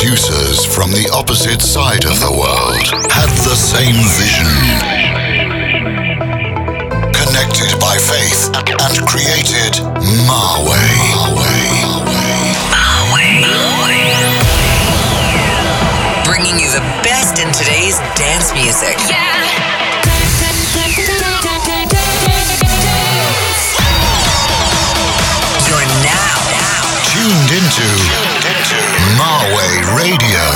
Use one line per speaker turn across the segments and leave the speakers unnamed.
producers from the opposite side of the world had the same vision. Connected by faith and created Marway.
Bringing you the best in today's dance music. You're now, now
Tuned into Marway Radio.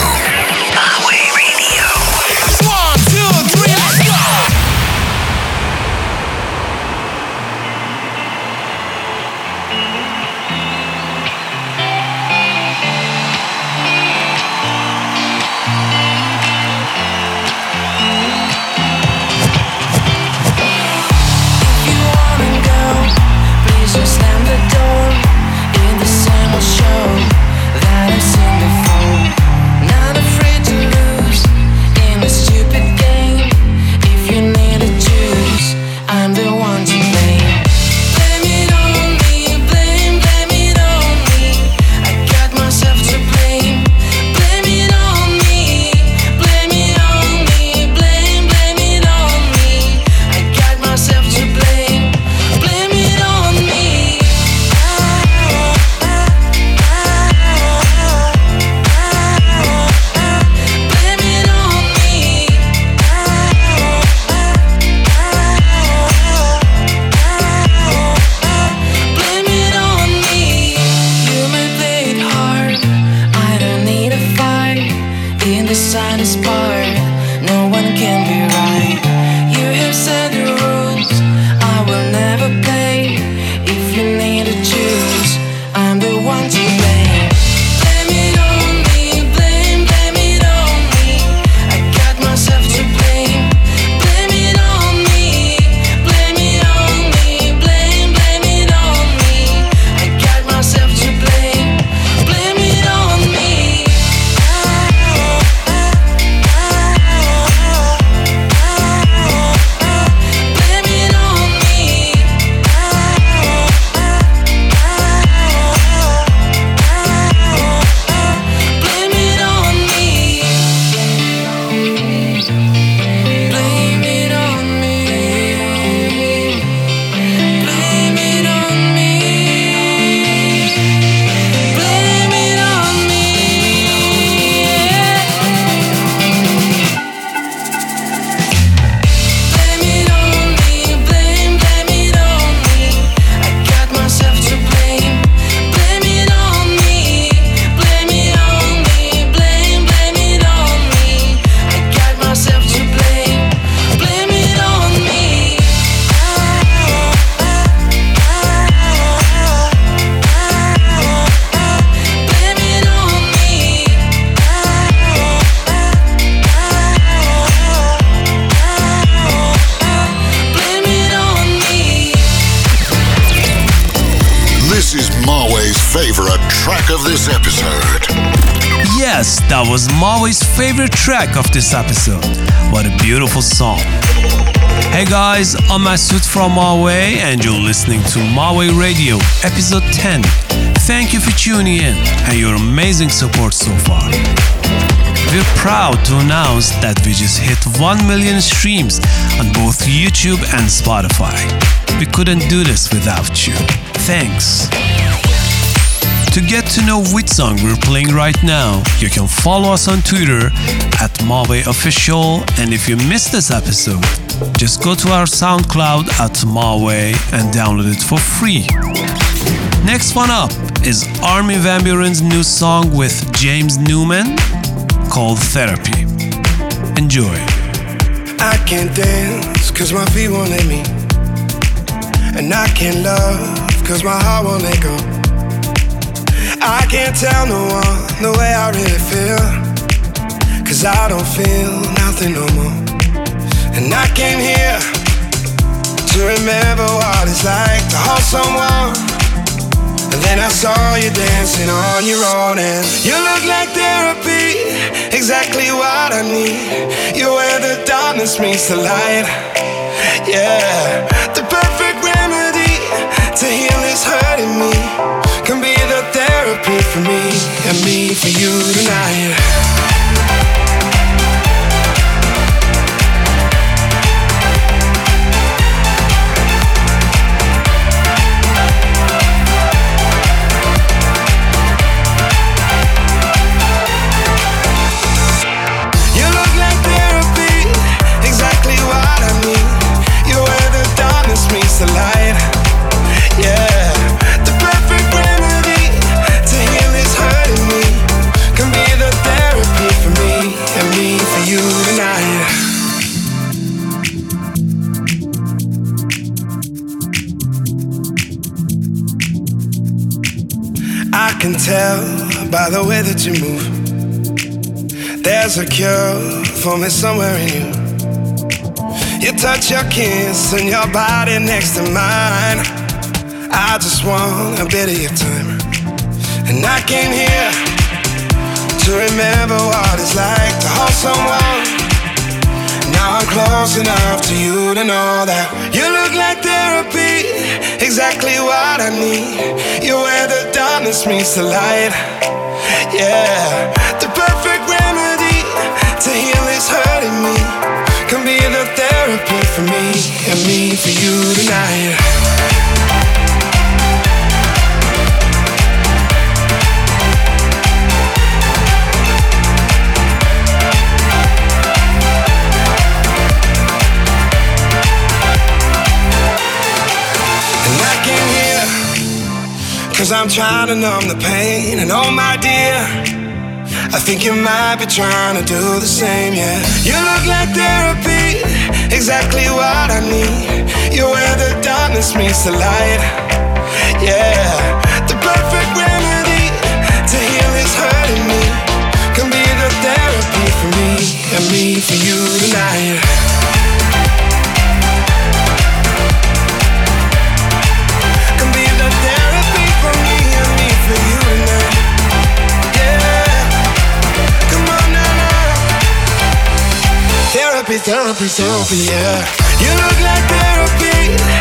Favorite track of this episode.
What a beautiful song. Hey guys, I'm Masud from Marway and you're listening to Marway Radio, episode 10. Thank you for tuning in and your amazing support so far. We're proud to announce that we just hit 1 million streams on both YouTube and Spotify. We couldn't do this without you. Thanks. To get to know which song we're playing right now, you can follow us on Twitter at Mawe Official. And if you missed this episode, just go to our SoundCloud at Mawe and download it for free. Next one up is Armin Van Buuren's new song with James Newman called Therapy. Enjoy.
I can't dance cause my feet won't let me. And I can't love cause my heart won't let go. I can't tell no one the way I really feel. Cause I don't feel nothing no more. And I came here to remember what it's like to hold someone. And then I saw you dancing on your own, and you look like therapy, exactly what I need. You're where the darkness meets the light. Yeah, the perfect remedy to heal this hurting me can be therapy for me and me for you tonight. Tell by the way that you move. There's a cure for me somewhere in you. You touch your kiss and your body next to mine. I just want a bit of your time. And I came here to remember what it's like to hold someone. Now I'm close enough to you to know that you look like therapy, exactly what I need. You're where the darkness meets the light. Yeah, the perfect remedy to heal is hurting me. Can be the therapy for me and me for you tonight. Cause I'm trying to numb the pain. And oh, my dear, I think you might be trying to do the same, yeah. You look like therapy, exactly what I need. You're where the darkness meets the light, yeah. The perfect remedy to heal is hurting me. Can be the therapy for me and me for you tonight. Therapy, therapy, therapy, yeah. You look like therapy,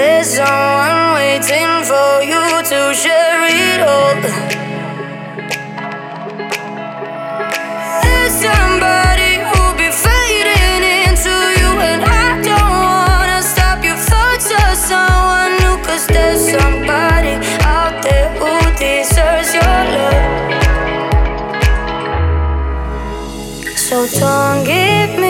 There's someone waiting for you to share it all. There's somebody who'll be fading into you, and I don't wanna stop your thoughts of someone new, cause there's somebody out there who deserves your love. So don't give me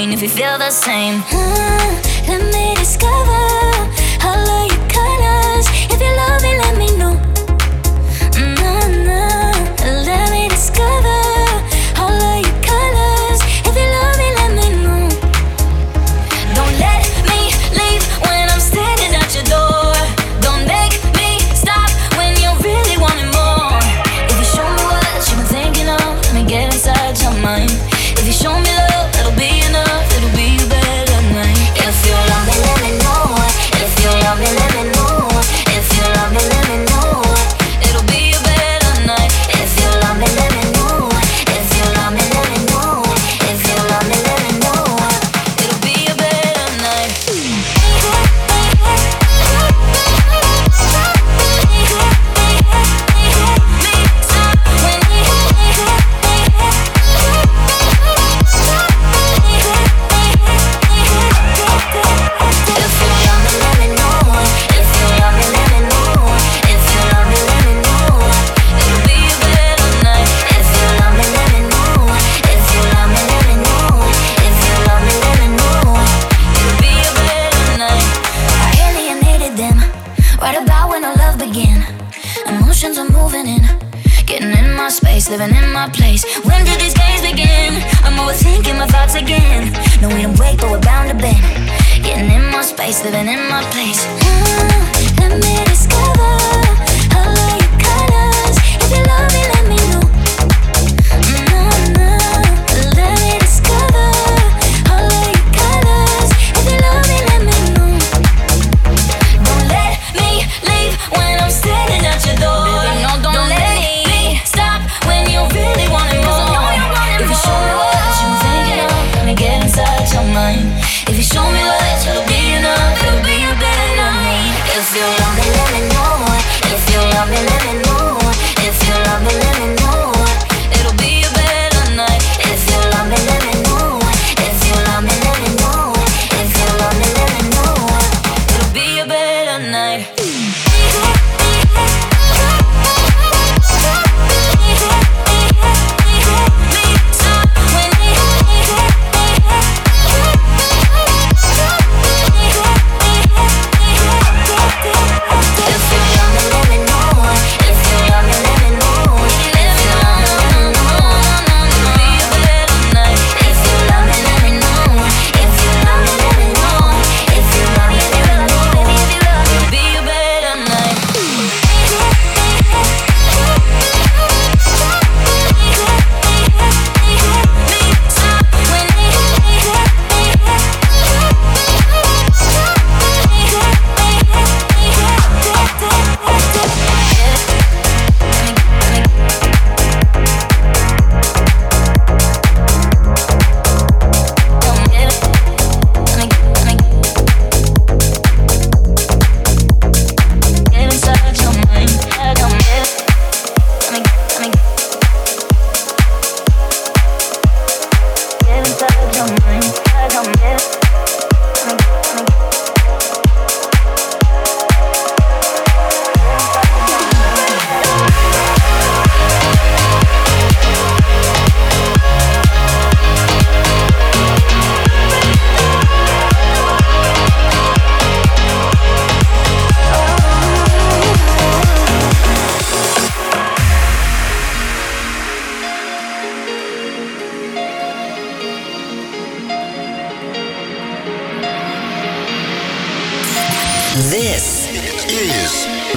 brain if
you
feel the same. Hmm, let me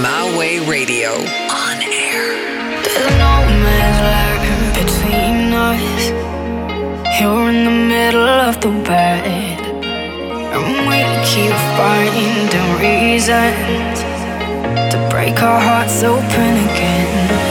My
Way Radio. On air.
There's no middle between us. You're in the middle of the bed. And we keep finding reasons to break our hearts open again.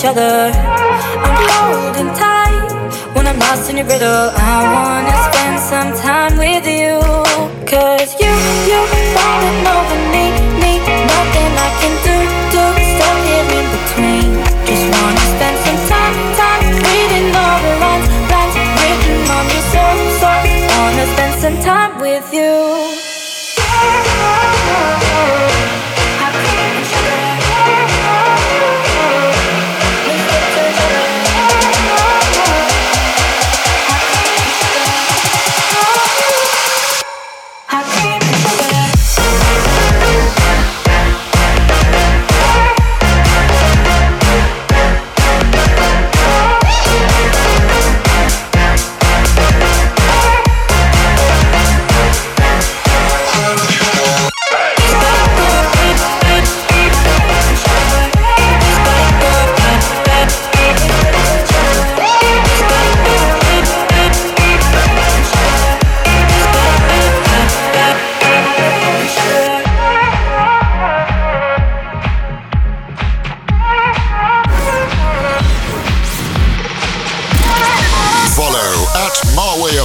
each other. I'm holding tight when I'm lost in your riddle. I wanna spend some time with you. Cause you, you falling over me, me, nothing I can do, do, stuck here in between. Just wanna spend some time, time reading all the lines, lines written on your soul, soul. wanna spend some time.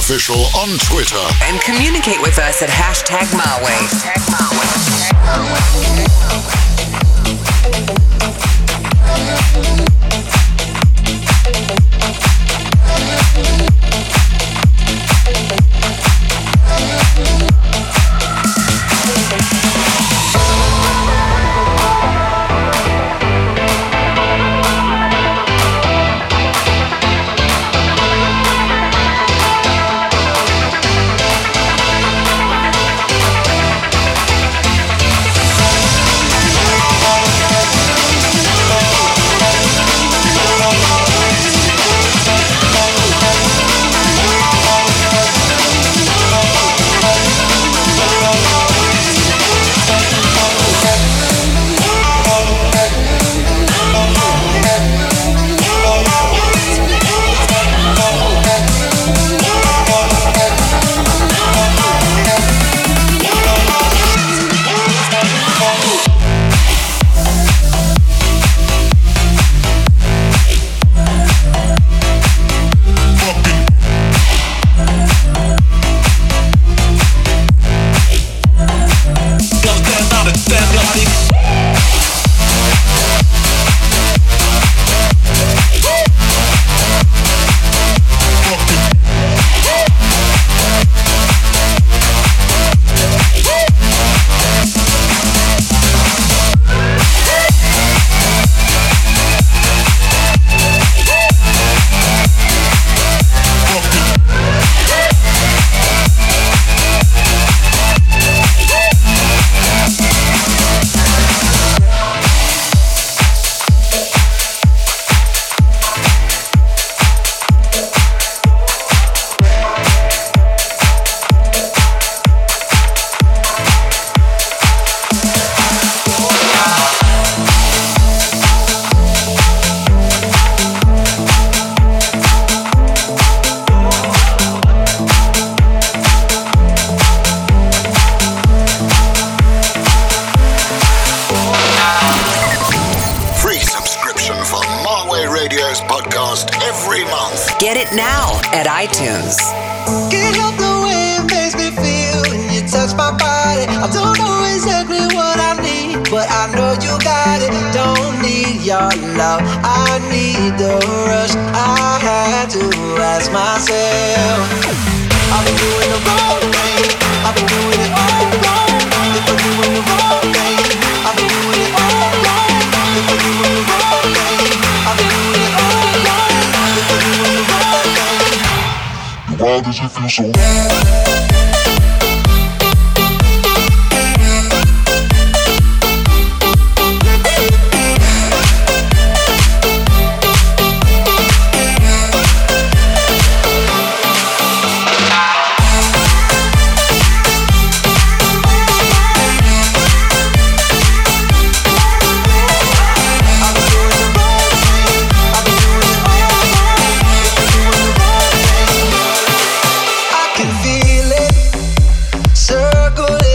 Official on Twitter. And communicate with us at hashtag Maui. Hashtag Maui.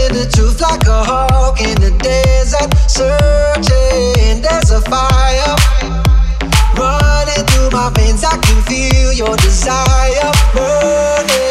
Finding the truth like a hawk in the desert. Searching, there's a fire running through my veins. I can feel your
desire burning.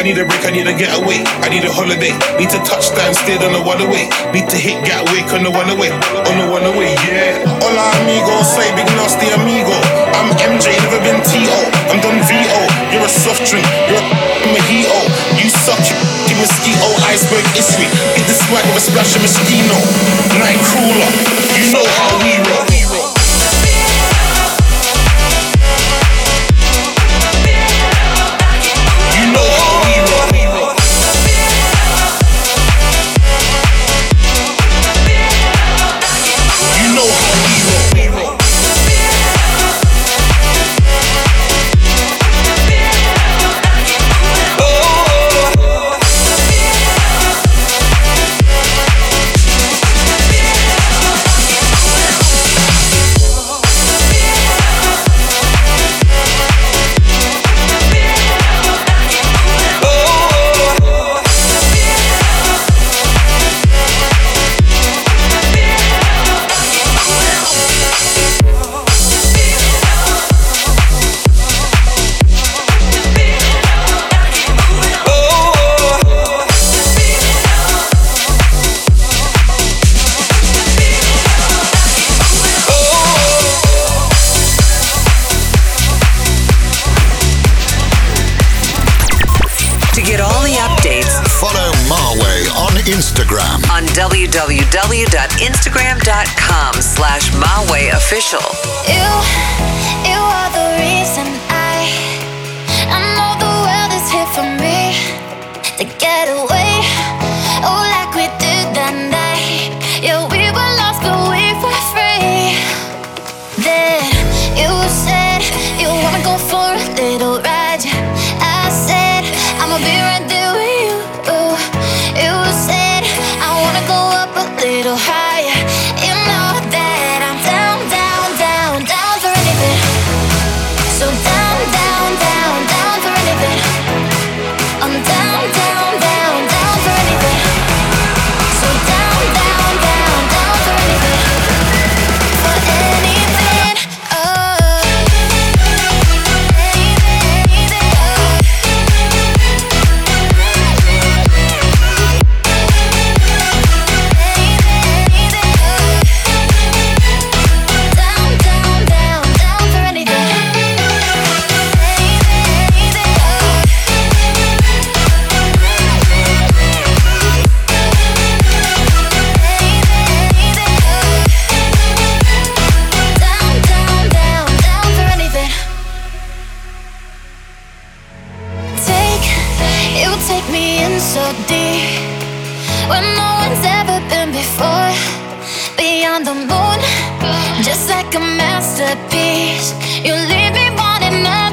I need a break, I need to get away. I need a holiday. Need to touchdown, stay on the one away. Need to hit Gatwick on the one away. On the one away, yeah. Hola amigo, say big nasty amigo. I'm MJ, never been T.O. I'm Don V.O. You're a soft drink, you're a mojito. You suck, you mosquito, iceberg issue. Hit the swag with a splash of mosquito. Night cooler, you know how we roll. where no one's ever been before. Beyond the moon, just like a masterpiece. You leave me wanting more.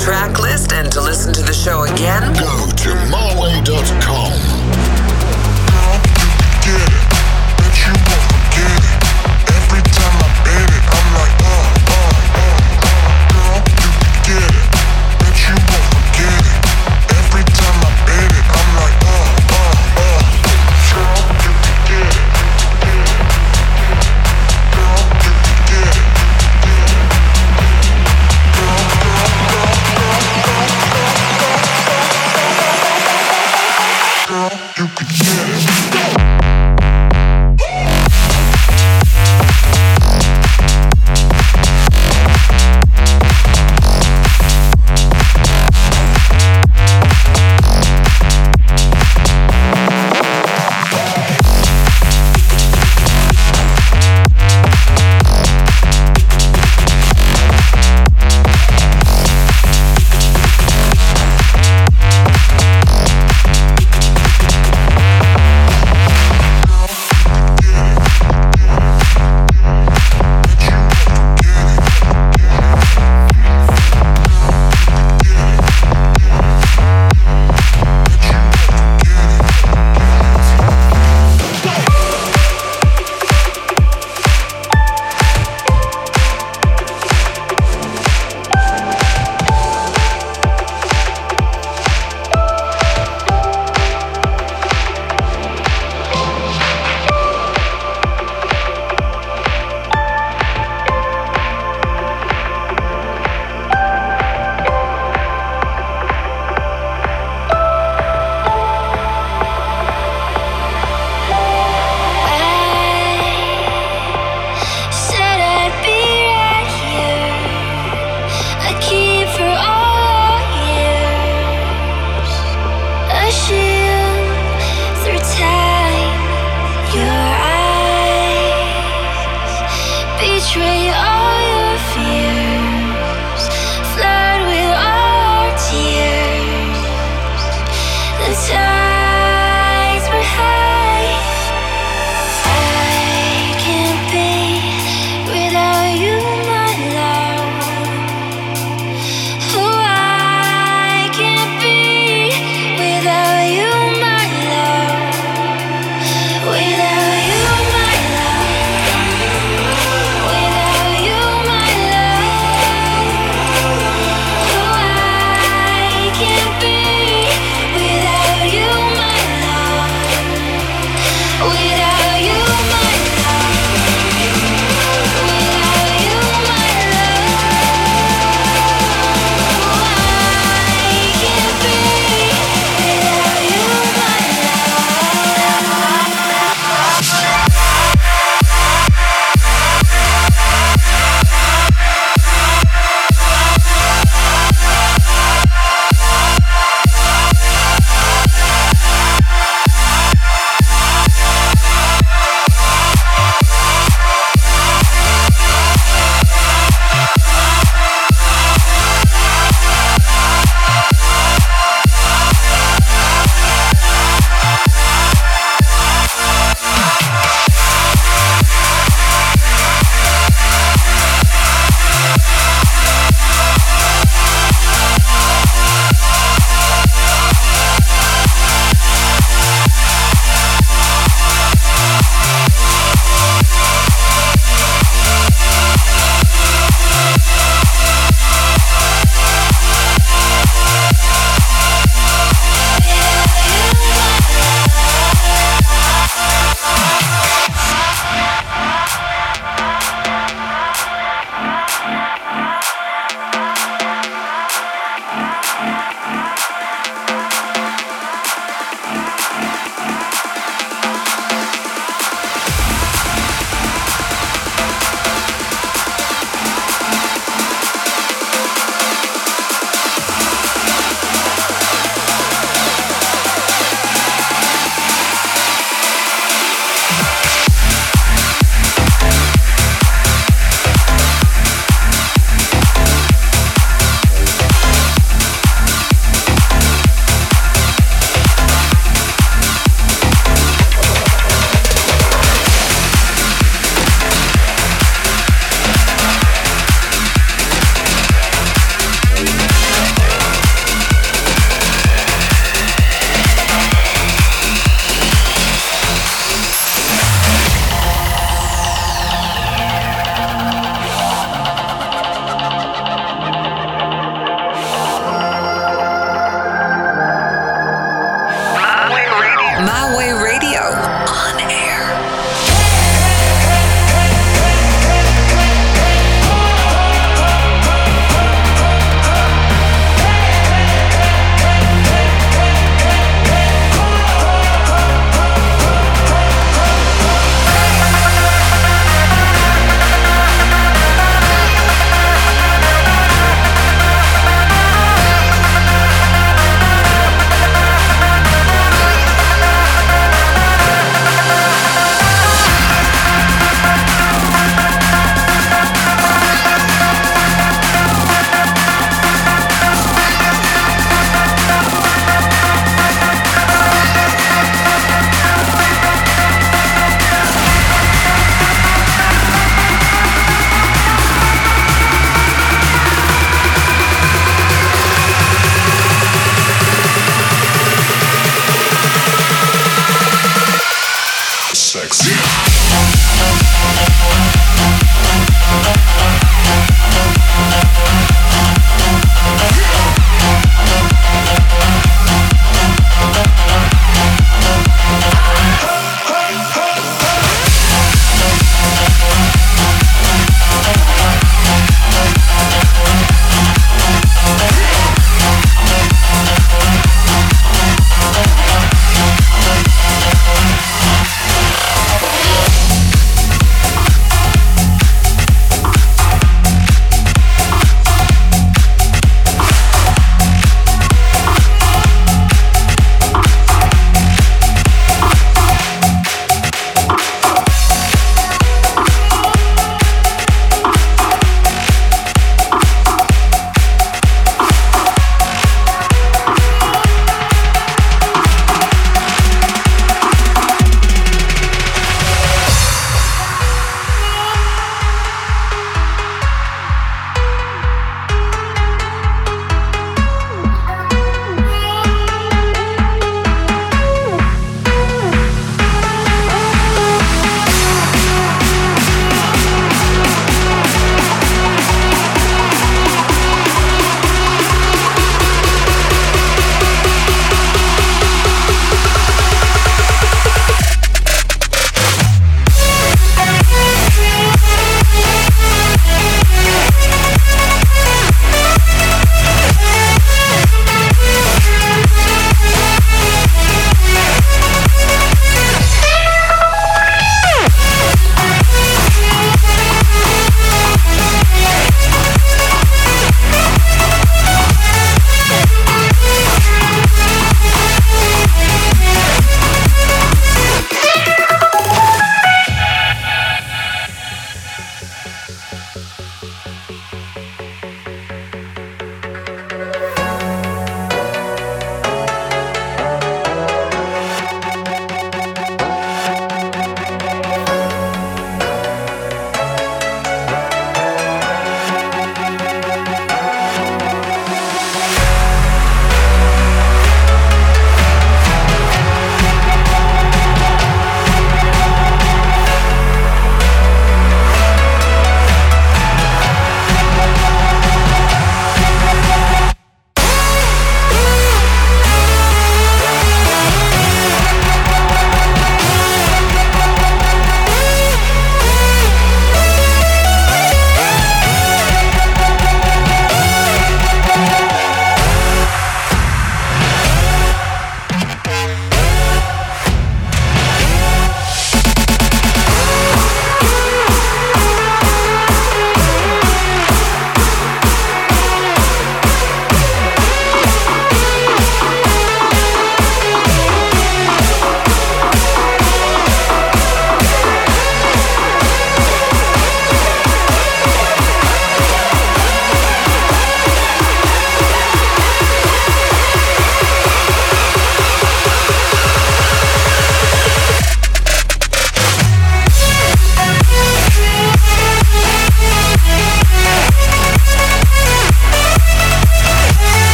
track list and to listen to the show again,
go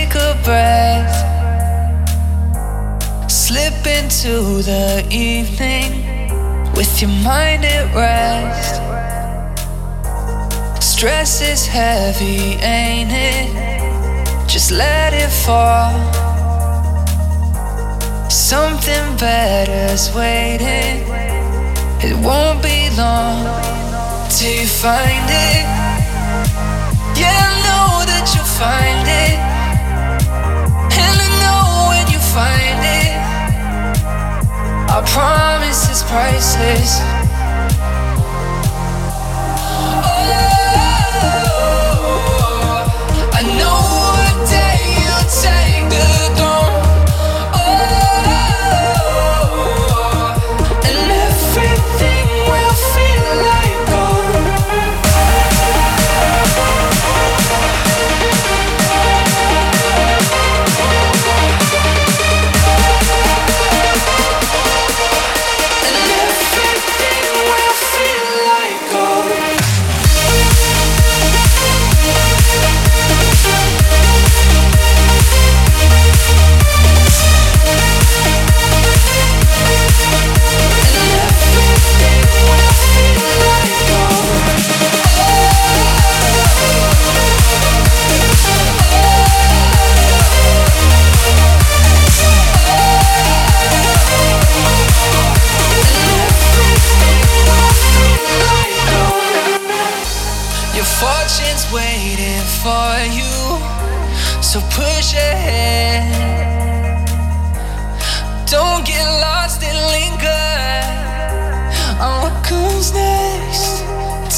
take a breath. Slip into the evening with your mind at rest. Stress is heavy, ain't it? Just let it fall. Something better's waiting. It won't be long till you find it. Yeah, I know that you'll find it. Find it, I promise it's priceless.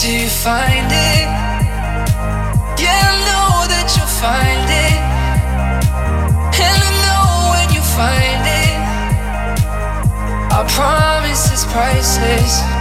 You find it. Yeah, I know that you'll find it, and I know when you find it, I promise it's priceless.